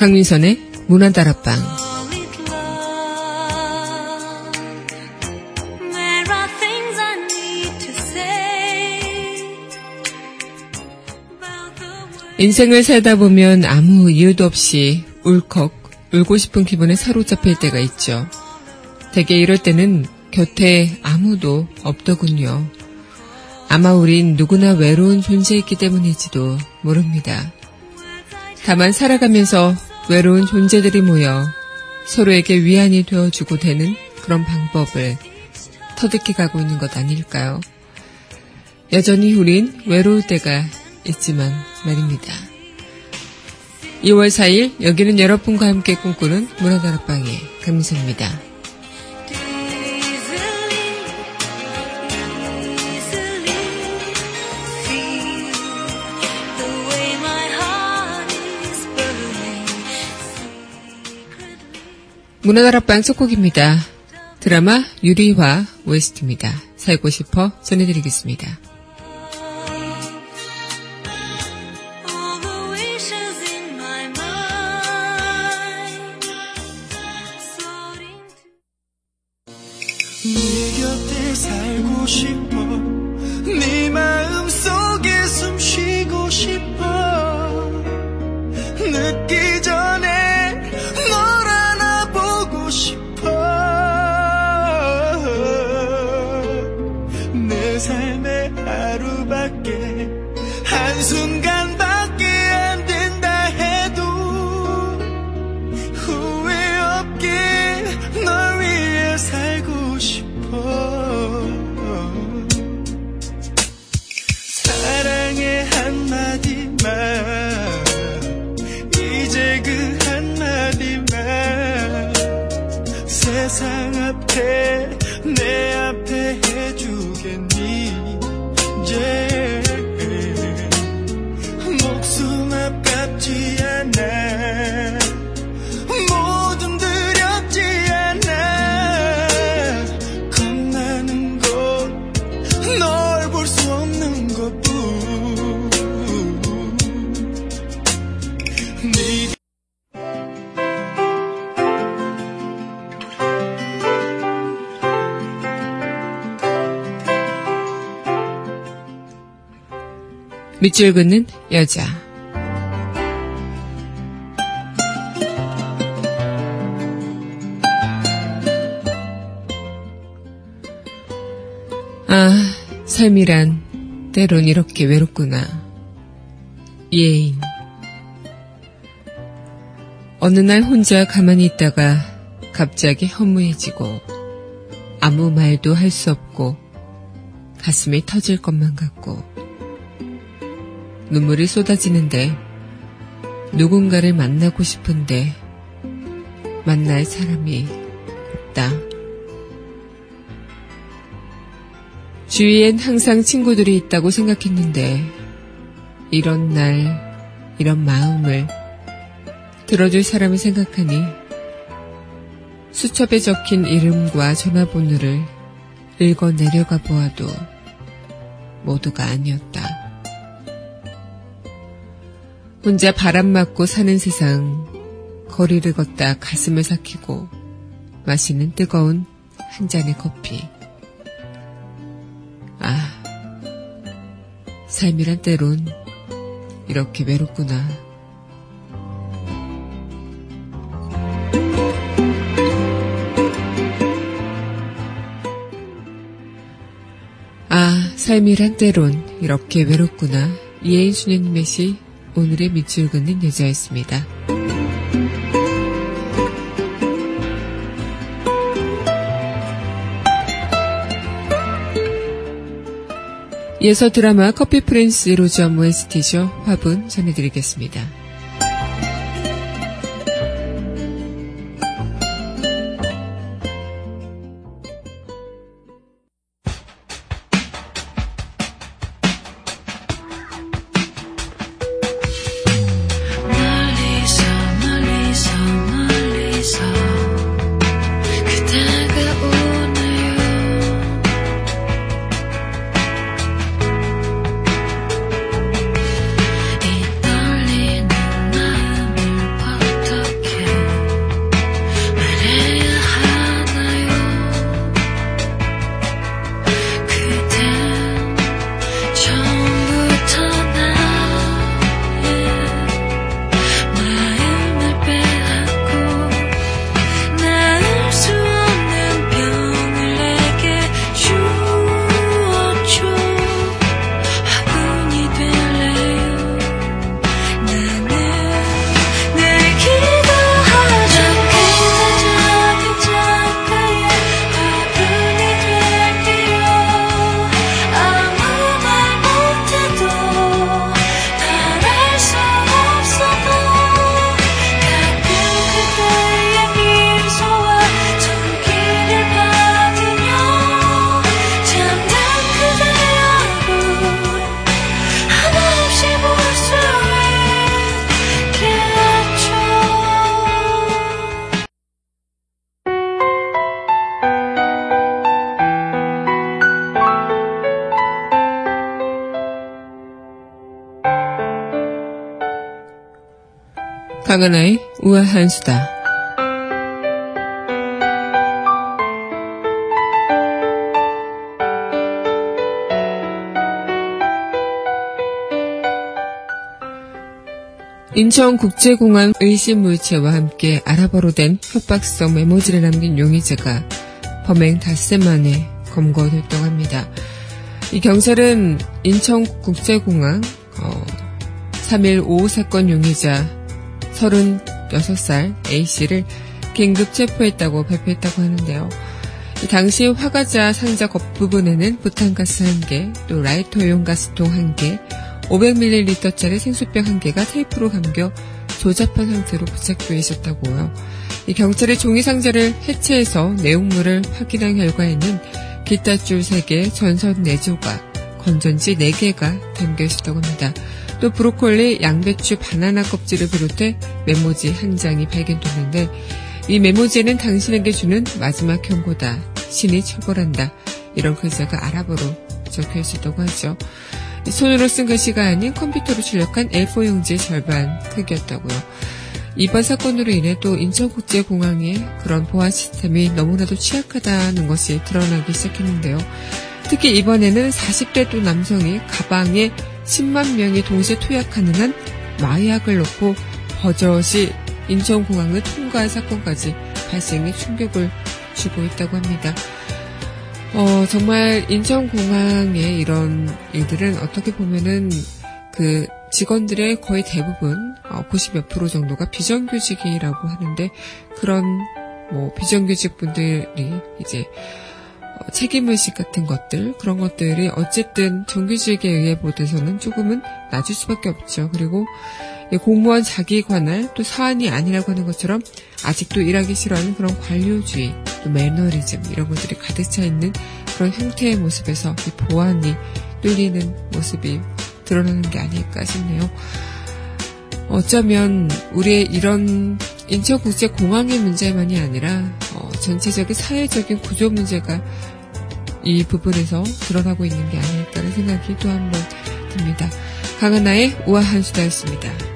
강민선의 문화다락방 인생을 살다 보면 아무 이유도 없이 울컥 울고 싶은 기분에 사로잡힐 때가 있죠. 대개 이럴 때는 곁에 아무도 없더군요. 아마 우린 누구나 외로운 존재이기 때문일지도 모릅니다. 다만 살아가면서 외로운 존재들이 모여 서로에게 위안이 되어주고 되는 그런 방법을 터득해 가고 있는 것 아닐까요? 여전히 우린 외로울 때가 있지만 말입니다. 2월 4일 여기는 여러분과 함께 꿈꾸는 문화다락방의 강민선입니다. 문화다락방 첫 곡입니다. 드라마 유리화 OST입니다. 살고 싶어 전해드리겠습니다. 전 밑줄 긋는 여자. 아, 삶이란 때론 이렇게 외롭구나. 예인. 어느 날 혼자 가만히 있다가 갑자기 허무해지고 아무 말도 할 수 없고 가슴이 터질 것만 같고 눈물이 쏟아지는데 누군가를 만나고 싶은데 만날 사람이 없다. 주위엔 항상 친구들이 있다고 생각했는데 이런 날, 이런 마음을 들어줄 사람을 생각하니 수첩에 적힌 이름과 전화번호를 읽어 내려가 보아도 모두가 아니었다. 혼자 바람 맞고 사는 세상, 거리를 걷다 가슴을 삭히고 마시는 뜨거운 한 잔의 커피. 아, 삶이란 때론 이렇게 외롭구나. 아, 삶이란 때론 이렇게 외롭구나. 이혜인 수녀님의 시 오늘의 밑줄 긋는 여자였습니다. 이어서 드라마 커피 프린스 로즈엄 OST죠. 화분 전해드리겠습니다. 강하나의 우아한 수다. 인천국제공항 의심물체와 함께 아랍어로 된 협박성 메모지를 남긴 용의자가 범행 닷새 만에 검거됐다고 합니다. 이 경찰은 인천국제공항 어, 3일 오후 사건 용의자 36살 A씨를 긴급 체포했다고 발표했다고 하는데요. 당시 화가자 상자 겉부분에는 부탄가스 1개, 또 라이터용 가스통 1개, 500ml짜리 생수병 1개가 테이프로 감겨 조잡한 상태로 부착되어 있었다고요. 경찰이 종이 상자를 해체해서 내용물을 확인한 결과에는 기타 줄 3개, 전선 4조각, 건전지 4개가 담겨 있었다고 합니다. 또 브로콜리, 양배추, 바나나 껍질을 비롯해 메모지 한 장이 발견됐는데 이 메모지에는 당신에게 주는 마지막 경고다. 신이 처벌한다. 이런 글자가 아랍어로 적혀 있었다고 하죠. 손으로 쓴 글씨가 아닌 컴퓨터로 출력한 A4 용지의 절반 크기였다고요. 이번 사건으로 인해 또 인천국제공항의 그런 보안 시스템이 너무나도 취약하다는 것이 드러나기 시작했는데요. 특히 이번에는 40대 또 남성이 가방에 10만 명이 동시에 투약 가능한 마약을 넣고 버젓이 인천공항을 통과할 사건까지 발생해 충격을 주고 있다고 합니다. 어, 정말 인천공항의 이런 일들은 어떻게 보면은 그 직원들의 거의 대부분 90몇 어, 프로 정도가 비정규직이라고 하는데 그런 뭐 비정규직 분들이 이제 어, 책임의식 같은 것들 그런 것들이 어쨌든 정규직에 의해 보대서는 조금은 낮을 수밖에 없죠. 그리고 공무원 자기 관할 또 사안이 아니라고 하는 것처럼 아직도 일하기 싫어하는 그런 관료주의 또 매너리즘 이런 것들이 가득 차 있는 그런 형태의 모습에서 이 보안이 뚫리는 모습이 드러나는 게 아닐까 싶네요. 어쩌면 우리의 이런 인천국제공항의 문제만이 아니라 어, 전체적인 사회적인 구조 문제가 이 부분에서 드러나고 있는 게 아닐까라는 생각이 또 한 번 듭니다. 강하나의 우아한 수다였습니다.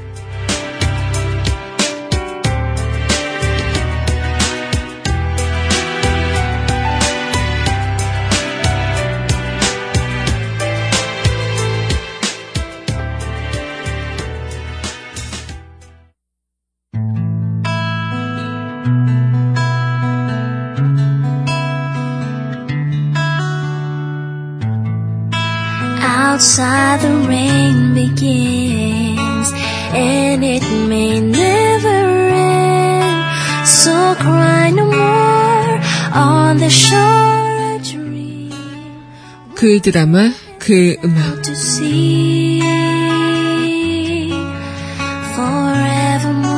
Outside the rain begins and it may never end so cry no more on the shore dream 그 드라마 그 음악 to see forevermore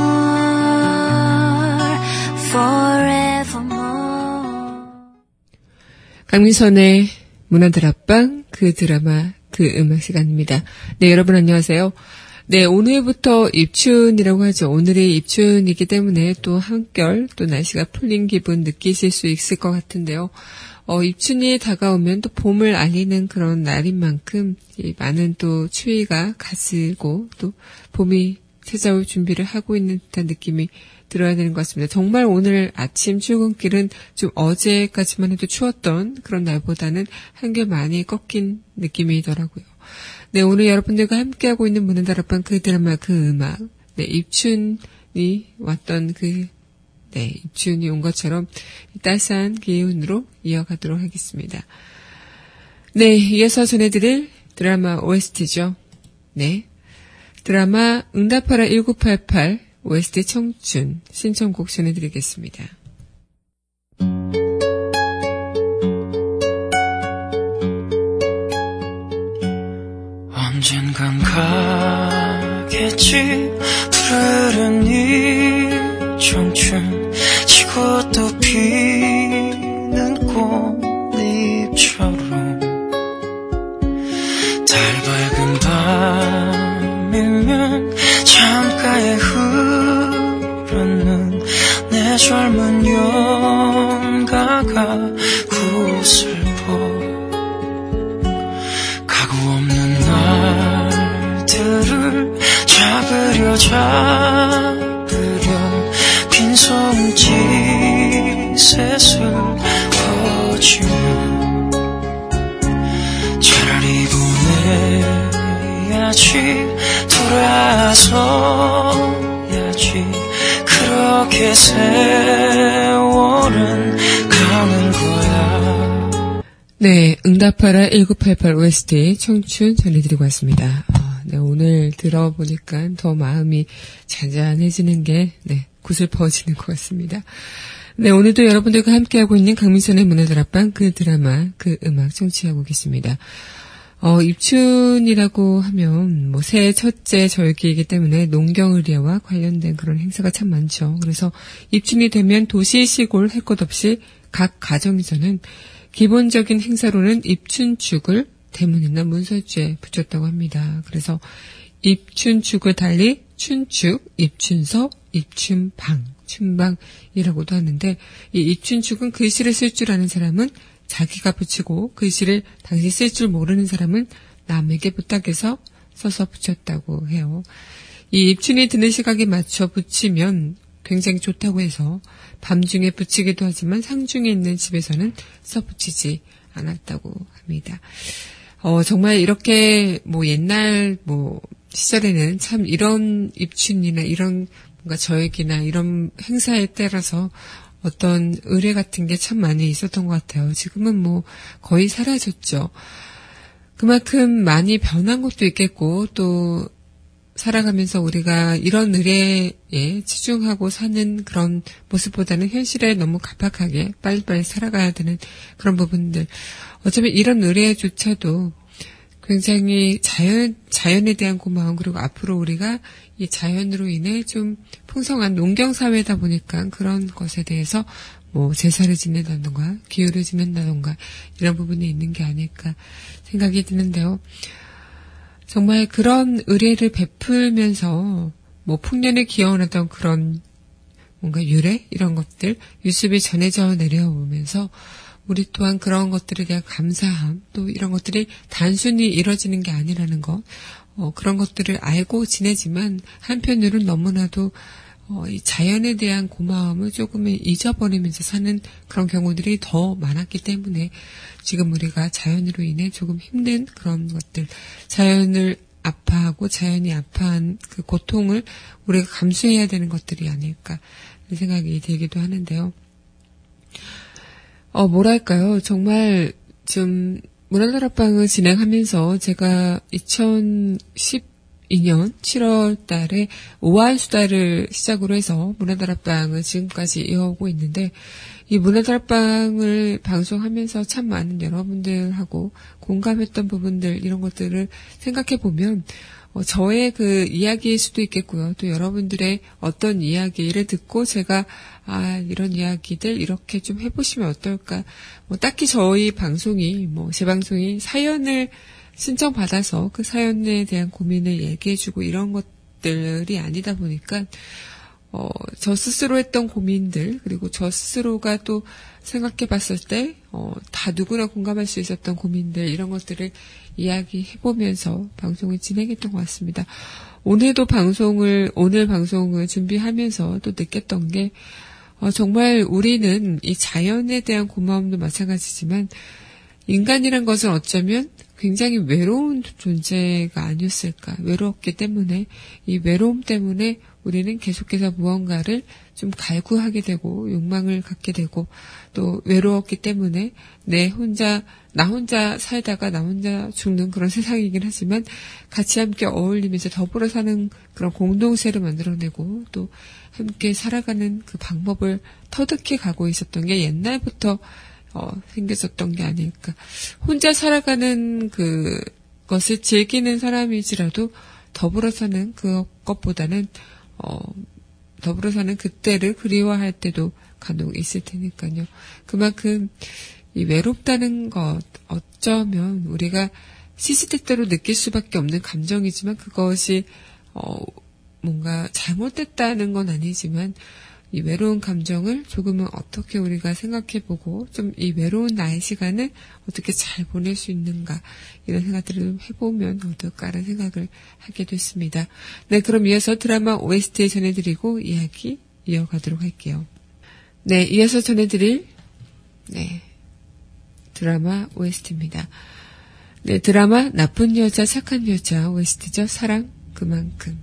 forevermore 강민선의 문화들 앞방 그 드라마 그 음악 시간입니다. 네, 여러분 안녕하세요. 네, 오늘부터 입춘이라고 하죠. 오늘이 입춘이기 때문에 또 한결 또 날씨가 풀린 기분 느끼실 수 있을 것 같은데요. 어, 입춘이 다가오면 또 봄을 알리는 그런 날인 만큼 많은 또 추위가 가슬고 또 봄이 찾아올 준비를 하고 있는 듯한 느낌이 들어야 되는 것 같습니다. 정말 오늘 아침 출근길은 좀 어제까지만 해도 추웠던 그런 날보다는 한결 많이 꺾인 느낌이더라고요. 네, 오늘 여러분들과 함께하고 있는 문은 다락방 그 드라마 그 음악. 네, 입춘이 왔던 그, 네, 입춘이 온 것처럼 따스한 기운으로 이어가도록 하겠습니다. 네, 이어서 전해드릴 드라마 OST죠. 네. 드라마 응답하라 1988 OST 청춘 신청곡 전해드리겠습니다. 언젠간 가겠지 푸르른 이 청춘 지고 또 피는 꽃잎처럼 달 밝은 밤 젊은 영가가 구슬 그를 잡으려 잡으려 빈손짓을 퍼주며 차라리 보내야지 돌아서 그렇게 세월은 가는 거야 네, 응답하라 1988 OST 청춘 전해드리고 왔습니다. 아, 네, 오늘 들어보니까 더 마음이 잔잔해지는 게, 네, 구슬퍼지는 것 같습니다. 네, 오늘도 여러분들과 함께하고 있는 강민선의 문화들 앞방 그 드라마, 그 음악 청취하고 계십니다. 어, 입춘이라고 하면 뭐 새해 첫째 절기이기 때문에 농경의례와 관련된 그런 행사가 참 많죠. 그래서 입춘이 되면 도시 시골 할 것 없이 각 가정에서는 기본적인 행사로는 입춘축을 대문이나 문설주에 붙였다고 합니다. 그래서 입춘축을 달리 춘축, 입춘서, 입춘방, 춘방이라고도 하는데 이 입춘축은 글씨를 쓸 줄 아는 사람은 자기가 붙이고 글씨를 당시 쓸 줄 모르는 사람은 남에게 부탁해서 써서 붙였다고 해요. 이 입춘이 드는 시각에 맞춰 붙이면 굉장히 좋다고 해서 밤중에 붙이기도 하지만 상중에 있는 집에서는 써 붙이지 않았다고 합니다. 어, 정말 이렇게 뭐 옛날 뭐 시절에는 참 이런 입춘이나 이런 뭔가 저액이나 이런 행사에 따라서 어떤 의뢰 같은 게 참 많이 있었던 것 같아요. 지금은 뭐 거의 사라졌죠. 그만큼 많이 변한 것도 있겠고 또 살아가면서 우리가 이런 의뢰에 치중하고 사는 그런 모습보다는 현실에 너무 가박하게 빨리빨리 살아가야 되는 그런 부분들. 어쩌면 이런 의뢰조차도 굉장히 자연, 자연에 대한 고마움, 그리고 앞으로 우리가 이 자연으로 인해 좀 풍성한 농경사회다 보니까 그런 것에 대해서 뭐 제사를 지낸다던가, 기후를 지낸다던가, 이런 부분이 있는 게 아닐까 생각이 드는데요. 정말 그런 의뢰를 베풀면서 뭐 풍년을 기원하던 그런 뭔가 유래? 이런 것들, 유습이 전해져 내려오면서 우리 또한 그런 것들에 대한 감사함, 또 이런 것들이 단순히 이뤄지는 게 아니라는 것, 어, 그런 것들을 알고 지내지만 한편으로는 너무나도 어, 이 자연에 대한 고마움을 조금은 잊어버리면서 사는 그런 경우들이 더 많았기 때문에 지금 우리가 자연으로 인해 조금 힘든 그런 것들, 자연을 아파하고 자연이 아파한 그 고통을 우리가 감수해야 되는 것들이 아닐까 생각이 들기도 하는데요. 어, 뭐랄까요. 정말 좀 문화다락방을 진행하면서 제가 2012년 7월 달에 5월 수다를 시작으로 해서 문화다락방을 지금까지 이어오고 있는데 이 문화다락방을 방송하면서 참 많은 여러분들하고 공감했던 부분들 이런 것들을 생각해 보면 어, 저의 그 이야기일 수도 있겠고요. 또 여러분들의 어떤 이야기를 듣고 제가 아 이런 이야기들 이렇게 좀 해보시면 어떨까. 뭐 딱히 저희 방송이 뭐 제 방송이 사연을 신청 받아서 그 사연에 대한 고민을 얘기해주고 이런 것들이 아니다 보니까 어, 저 스스로 했던 고민들, 그리고 저 스스로가 또 생각해 봤을 때, 어, 다 누구나 공감할 수 있었던 고민들, 이런 것들을 이야기해보면서 방송을 진행했던 것 같습니다. 오늘도 방송을, 오늘 방송을 준비하면서 또 느꼈던 게, 어, 정말 우리는 이 자연에 대한 고마움도 마찬가지지만, 인간이란 것은 어쩌면 굉장히 외로운 존재가 아니었을까. 외로웠기 때문에, 이 외로움 때문에 우리는 계속해서 무언가를 좀 갈구하게 되고 욕망을 갖게 되고 또 외로웠기 때문에 내 혼자 나 혼자 살다가 나 혼자 죽는 그런 세상이긴 하지만 같이 함께 어울리면서 더불어 사는 그런 공동체를 만들어내고 또 함께 살아가는 그 방법을 터득해 가고 있었던 게 옛날부터 어, 생겼었던 게 아닐까. 혼자 살아가는 그 것을 즐기는 사람이지라도 더불어 사는 그것보다는 어, 더불어 사는 그때를 그리워할 때도 간혹 있을 테니까요. 그만큼 이 외롭다는 것 어쩌면 우리가 시시때때로 느낄 수밖에 없는 감정이지만 그것이 어, 뭔가 잘못됐다는 건 아니지만 이 외로운 감정을 조금은 어떻게 우리가 생각해보고 좀 이 외로운 나의 시간을 어떻게 잘 보낼 수 있는가 이런 생각들을 좀 해보면 어떨까라는 생각을 하게 됐습니다. 네, 그럼 이어서 드라마 OST 전해드리고 이야기 이어가도록 할게요. 네, 이어서 전해드릴 네 드라마 OST입니다. 네, 드라마 나쁜 여자 착한 여자 OST죠. 사랑 그만큼.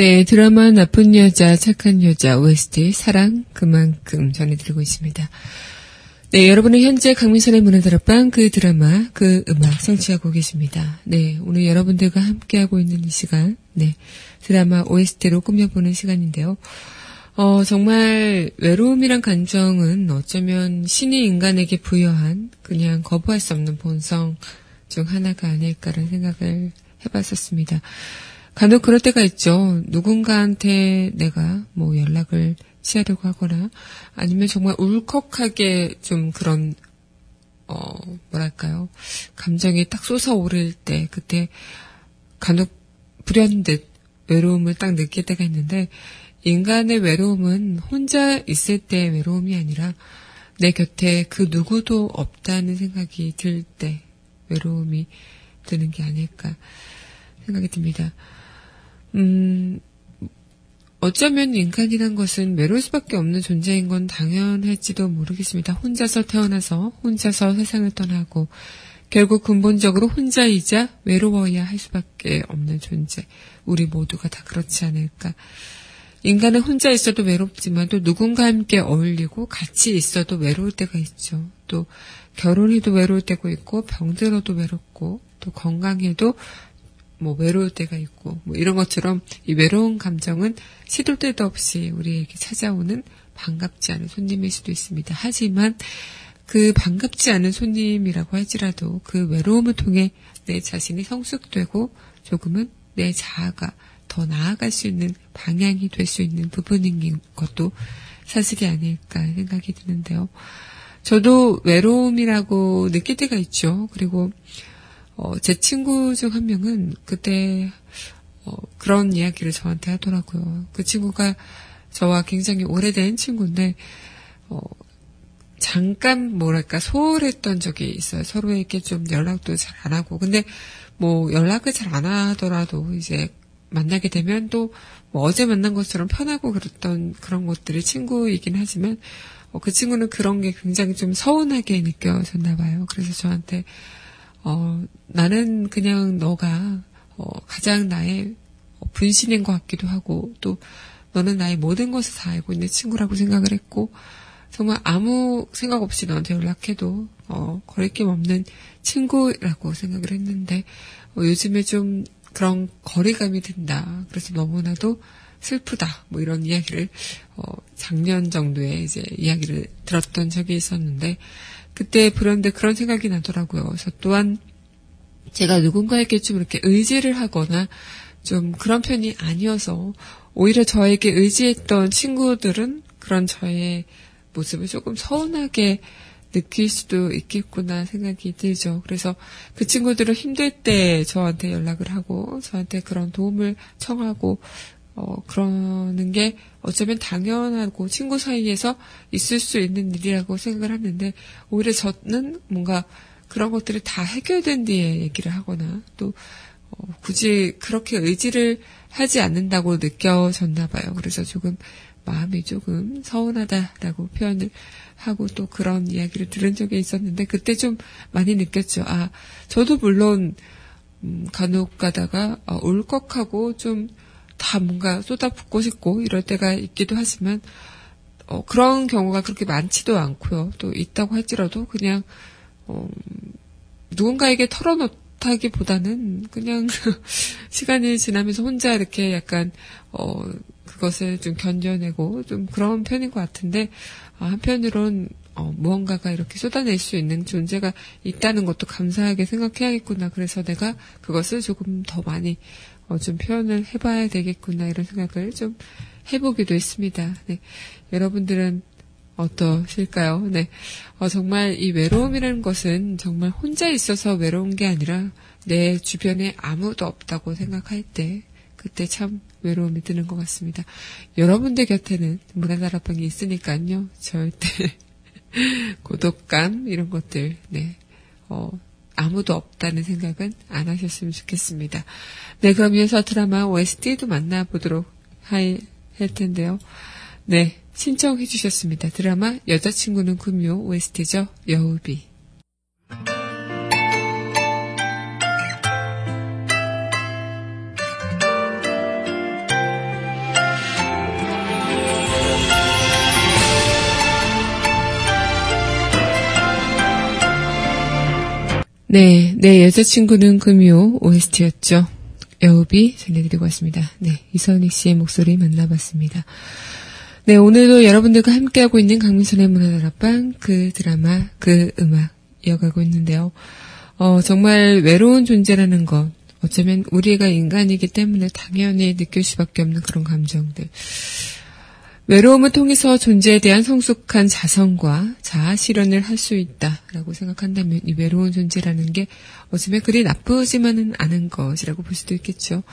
네, 드라마 나쁜 여자, 착한 여자, OST, 사랑, 그만큼 전해드리고 있습니다. 네, 여러분은 현재 강민선의 문화다락방 그 드라마, 그 음악 성취하고 계십니다. 네, 오늘 여러분들과 함께하고 있는 이 시간, 네, 드라마 OST로 꾸며보는 시간인데요. 어, 정말 외로움이란 감정은 어쩌면 신이 인간에게 부여한 그냥 거부할 수 없는 본성 중 하나가 아닐까라는 생각을 해봤었습니다. 간혹 그럴 때가 있죠. 누군가한테 내가 뭐 연락을 취하려고 하거나 아니면 정말 울컥하게 좀 그런 어 뭐랄까요 감정이 딱 솟아오를 때 그때 간혹 불현듯 외로움을 딱 느낄 때가 있는데 인간의 외로움은 혼자 있을 때 외로움이 아니라 내 곁에 그 누구도 없다는 생각이 들 때 외로움이 드는 게 아닐까 생각이 듭니다. 음, 어쩌면 인간이란 것은 외로울 수밖에 없는 존재인 건 당연할지도 모르겠습니다. 혼자서 태어나서 혼자서 세상을 떠나고 결국 근본적으로 혼자이자 외로워야 할 수밖에 없는 존재. 우리 모두가 다 그렇지 않을까. 인간은 혼자 있어도 외롭지만 또 누군가 함께 어울리고 같이 있어도 외로울 때가 있죠. 또 결혼해도 외로울 때가 있고 병들어도 외롭고 또 건강해도 뭐 외로울 때가 있고 뭐 이런 것처럼 이 외로운 감정은 시도 때도 없이 우리에게 찾아오는 반갑지 않은 손님일 수도 있습니다. 하지만 그 반갑지 않은 손님이라고 할지라도 그 외로움을 통해 내 자신이 성숙되고 조금은 내 자아가 더 나아갈 수 있는 방향이 될 수 있는 부분인 것도 사실이 아닐까 생각이 드는데요. 저도 외로움이라고 느낄 때가 있죠. 그리고 어, 제 친구 중 한 명은 그때 어, 그런 이야기를 저한테 하더라고요. 그 친구가 저와 굉장히 오래된 친구인데 어, 잠깐 뭐랄까 소홀했던 적이 있어요. 서로에게 좀 연락도 잘 안 하고 근데 뭐 연락을 잘 안 하더라도 이제 만나게 되면 또 뭐 어제 만난 것처럼 편하고 그랬던 그런 것들이 친구이긴 하지만 어, 그 친구는 그런 게 굉장히 좀 서운하게 느껴졌나 봐요. 그래서 저한테 어, 나는 그냥 너가 어, 가장 나의 분신인 것 같기도 하고 또 너는 나의 모든 것을 다 알고 있는 친구라고 생각을 했고 정말 아무 생각 없이 너한테 연락해도 어, 거리낌 없는 친구라고 생각을 했는데 어, 요즘에 좀 그런 거리감이 든다. 그래서 너무나도 슬프다. 뭐 이런 이야기를 어, 작년 정도에 이제 이야기를 들었던 적이 있었는데 그때 불현데 그런 생각이 나더라고요. 저 또한 제가 누군가에게 좀 이렇게 의지를 하거나 좀 그런 편이 아니어서 오히려 저에게 의지했던 친구들은 그런 저의 모습을 조금 서운하게 느낄 수도 있겠구나 생각이 들죠. 그래서 그 친구들은 힘들 때 저한테 연락을 하고 저한테 그런 도움을 청하고 어, 그러는 게 어쩌면 당연하고 친구 사이에서 있을 수 있는 일이라고 생각을 하는데 오히려 저는 뭔가 그런 것들이 다 해결된 뒤에 얘기를 하거나 또 어, 굳이 그렇게 의지를 하지 않는다고 느껴졌나 봐요. 그래서 조금 마음이 조금 서운하다라고 표현을 하고 또 그런 이야기를 들은 적이 있었는데 그때 좀 많이 느꼈죠. 아, 저도 물론 음, 간혹 가다가 어, 울컥하고 좀 다 뭔가 쏟아붓고 싶고 이럴 때가 있기도 하지만 어, 그런 경우가 그렇게 많지도 않고요. 또 있다고 할지라도 그냥 어, 누군가에게 털어놓다기보다는 그냥 시간이 지나면서 혼자 이렇게 약간 어, 그것을 좀 견뎌내고 좀 그런 편인 것 같은데 어, 한편으론 어, 무언가가 이렇게 쏟아낼 수 있는 존재가 있다는 것도 감사하게 생각해야겠구나. 그래서 내가 그것을 조금 더 많이 어, 좀 표현을 해봐야 되겠구나 이런 생각을 좀 해보기도 했습니다. 네. 여러분들은 어떠실까요? 네. 어, 정말 이 외로움이라는 것은 정말 혼자 있어서 외로운 게 아니라 내 주변에 아무도 없다고 생각할 때 그때 참 외로움이 드는 것 같습니다. 여러분들 곁에는 문화다락방이 있으니까요. 절대 고독감 이런 것들 네. 어, 아무도 없다는 생각은 안 하셨으면 좋겠습니다. 네, 그럼 이어서 드라마 OST도 만나보도록 할, 할 텐데요. 네, 신청해 주셨습니다. 드라마 여자친구는 금요 OST죠. 여우비. 네, 내 여자친구는 금요 OST였죠. 여우비 전해드리고 왔습니다. 네, 이선희 씨의 목소리 만나봤습니다. 네, 오늘도 여러분들과 함께하고 있는 강민선의 문화다락방 그 드라마, 그 음악 이어가고 있는데요. 어, 정말 외로운 존재라는 것, 어쩌면 우리가 인간이기 때문에 당연히 느낄 수밖에 없는 그런 감정들. 외로움을 통해서 존재에 대한 성숙한 자성과 자아 실현을 할 수 있다라고 생각한다면 이 외로운 존재라는 게 어쩌면 그리 나쁘지만은 않은 것이라고 볼 수도 있겠죠.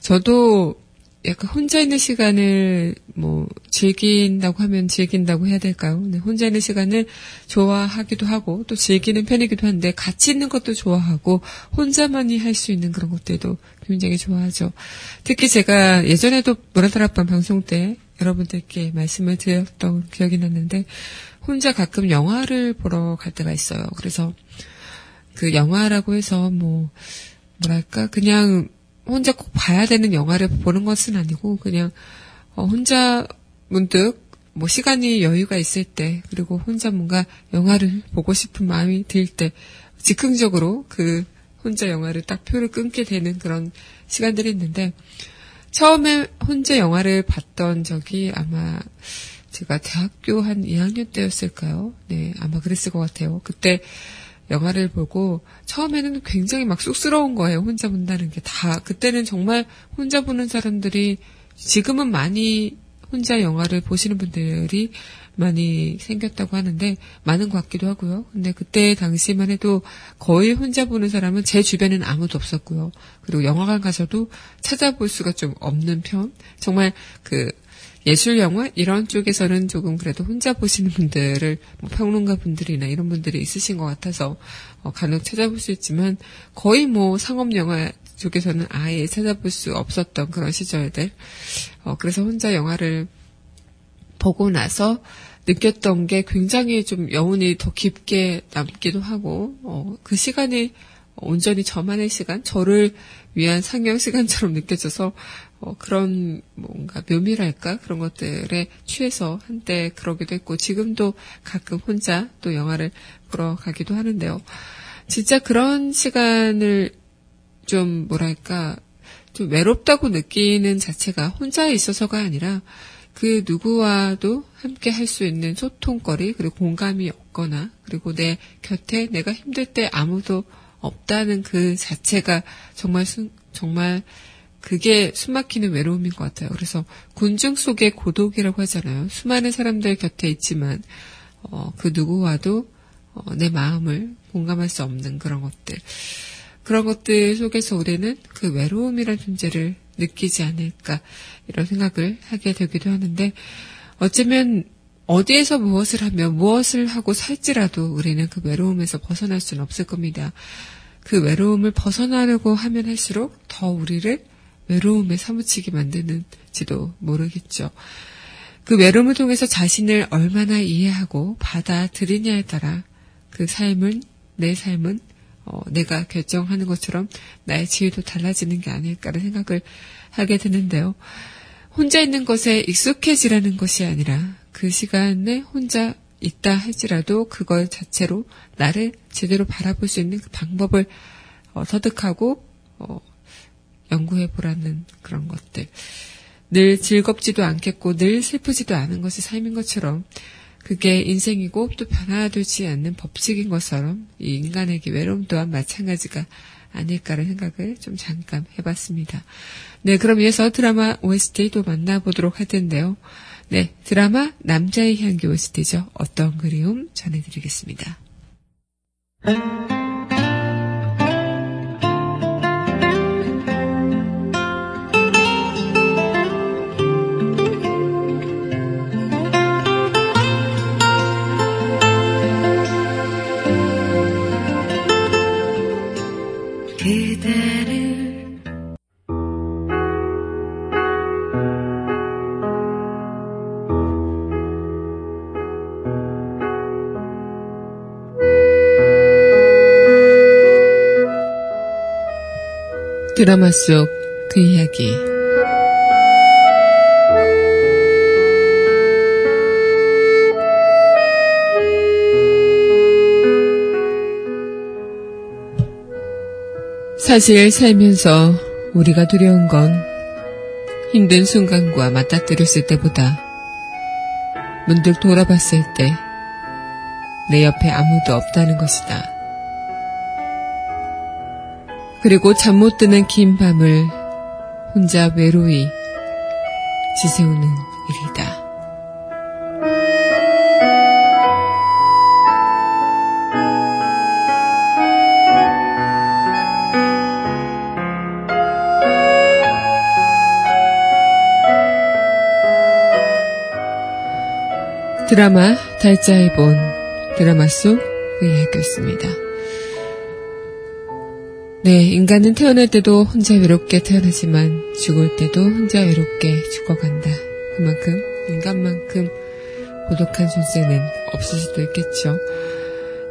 저도 약간 혼자 있는 시간을 뭐 즐긴다고 하면 즐긴다고 해야 될까요? 네, 혼자 있는 시간을 좋아하기도 하고 또 즐기는 편이기도 한데 같이 있는 것도 좋아하고 혼자만이 할 수 있는 그런 것들도 굉장히 좋아하죠. 특히 제가 예전에도 노라다락밤 방송 때 여러분들께 말씀을 드렸던 기억이 났는데 혼자 가끔 영화를 보러 갈 때가 있어요. 그래서 그 영화라고 해서 뭐 뭐랄까 그냥 혼자 꼭 봐야 되는 영화를 보는 것은 아니고 그냥 어, 혼자 문득 뭐 시간이 여유가 있을 때 그리고 혼자 뭔가 영화를 보고 싶은 마음이 들 때 즉흥적으로 그 혼자 영화를 딱 표를 끊게 되는 그런 시간들이 있는데 처음에 혼자 영화를 봤던 적이 아마 제가 대학교 한 2학년 때였을까요? 네, 아마 그랬을 것 같아요. 그때 영화를 보고 처음에는 굉장히 막 쑥스러운 거예요. 혼자 본다는 게 다. 그때는 정말 혼자 보는 사람들이 지금은 많이 혼자 영화를 보시는 분들이 많이 생겼다고 하는데 많은 것 같기도 하고요. 근데 그때 당시만 해도 거의 혼자 보는 사람은 제 주변에는 아무도 없었고요. 그리고 영화관 가서도 찾아볼 수가 좀 없는 편. 정말 그 예술 영화 이런 쪽에서는 조금 그래도 혼자 보시는 분들을 뭐 평론가 분들이나 이런 분들이 있으신 것 같아서 어, 간혹 찾아볼 수 있지만 거의 뭐 상업 영화 쪽에서는 아예 찾아볼 수 없었던 그런 시절들. 어, 그래서 혼자 영화를 보고 나서 느꼈던 게 굉장히 좀 여운이 더 깊게 남기도 하고, 어, 그 시간이 온전히 저만의 시간, 저를 위한 상영 시간처럼 느껴져서, 어, 그런 뭔가 묘미랄까? 그런 것들에 취해서 한때 그러기도 했고, 지금도 가끔 혼자 또 영화를 보러 가기도 하는데요. 진짜 그런 시간을 좀 뭐랄까, 좀 외롭다고 느끼는 자체가 혼자 있어서가 아니라, 그 누구와도 함께 할 수 있는 소통거리, 그리고 공감이 없거나, 그리고 내 곁에 내가 힘들 때 아무도 없다는 그 자체가 정말, 수, 정말 그게 숨막히는 외로움인 것 같아요. 그래서 군중 속의 고독이라고 하잖아요. 수많은 사람들 곁에 있지만, 어, 그 누구와도 어, 내 마음을 공감할 수 없는 그런 것들. 그런 것들 속에서 우리는 그 외로움이란 존재를 느끼지 않을까 이런 생각을 하게 되기도 하는데 어쩌면 어디에서 무엇을 하며 무엇을 하고 살지라도 우리는 그 외로움에서 벗어날 수는 없을 겁니다. 그 외로움을 벗어나려고 하면 할수록 더 우리를 외로움에 사무치게 만드는지도 모르겠죠. 그 외로움을 통해서 자신을 얼마나 이해하고 받아들이냐에 따라 그 삶은, 내 삶은 어, 내가 결정하는 것처럼 나의 지위도 달라지는 게 아닐까라는 생각을 하게 되는데요. 혼자 있는 것에 익숙해지라는 것이 아니라 그 시간에 혼자 있다 할지라도 그걸 자체로 나를 제대로 바라볼 수 있는 그 방법을 어, 터득하고 어, 연구해 보라는 그런 것들. 늘 즐겁지도 않겠고 늘 슬프지도 않은 것이 삶인 것처럼 그게 인생이고 또 변화되지 않는 법칙인 것처럼 이 인간에게 외로움 또한 마찬가지가 아닐까라는 생각을 좀 잠깐 해봤습니다. 네, 그럼 이어서 드라마 OST도 만나보도록 할 텐데요. 네, 드라마 남자의 향기 OST죠. 어떤 그리움 전해드리겠습니다. 드라마 속 그 이야기. 사실 살면서 우리가 두려운 건 힘든 순간과 맞닥뜨렸을 때보다 문득 돌아봤을 때 내 옆에 아무도 없다는 것이다. 그리고 잠 못 드는 긴 밤을 혼자 외로이 지새우는 일이다. 드라마 달자의 본 드라마 속 이야기였습니다. 네, 인간은 태어날 때도 혼자 외롭게 태어나지만 죽을 때도 혼자 외롭게 죽어간다. 그만큼 인간만큼 고독한 존재는 없을 수도 있겠죠.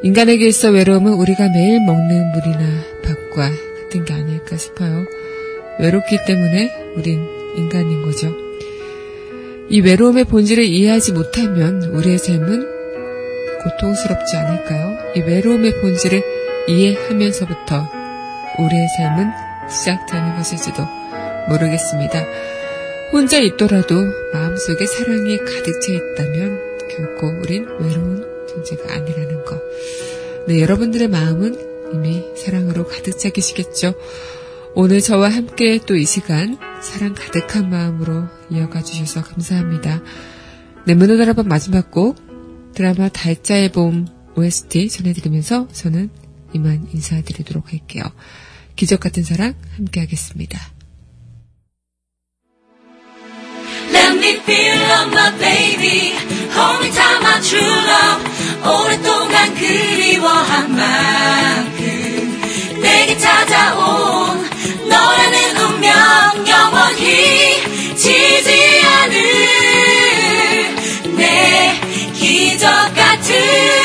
인간에게 있어 외로움은 우리가 매일 먹는 물이나 밥과 같은 게 아닐까 싶어요. 외롭기 때문에 우린 인간인 거죠. 이 외로움의 본질을 이해하지 못하면 우리의 삶은 고통스럽지 않을까요? 이 외로움의 본질을 이해하면서부터 우리의 삶은 시작되는 것일지도 모르겠습니다. 혼자 있더라도 마음속에 사랑이 가득 차 있다면 결코 우린 외로운 존재가 아니라는 것. 네, 여러분들의 마음은 이미 사랑으로 가득 차 계시겠죠? 오늘 저와 함께 또 이 시간 사랑 가득한 마음으로 이어가 주셔서 감사합니다. 네, 알아본 마지막 곡 드라마 달자의 봄 OST 전해드리면서 저는 이만 인사드리도록 할게요. 기적 같은 사랑 함께 하겠습니다. Let me feel love, my baby. Hold me tight, my true love. 오랫동안 그리워한 만큼 내게 찾아온 너라는 운명 영원히 지지 않을 내 기적 같은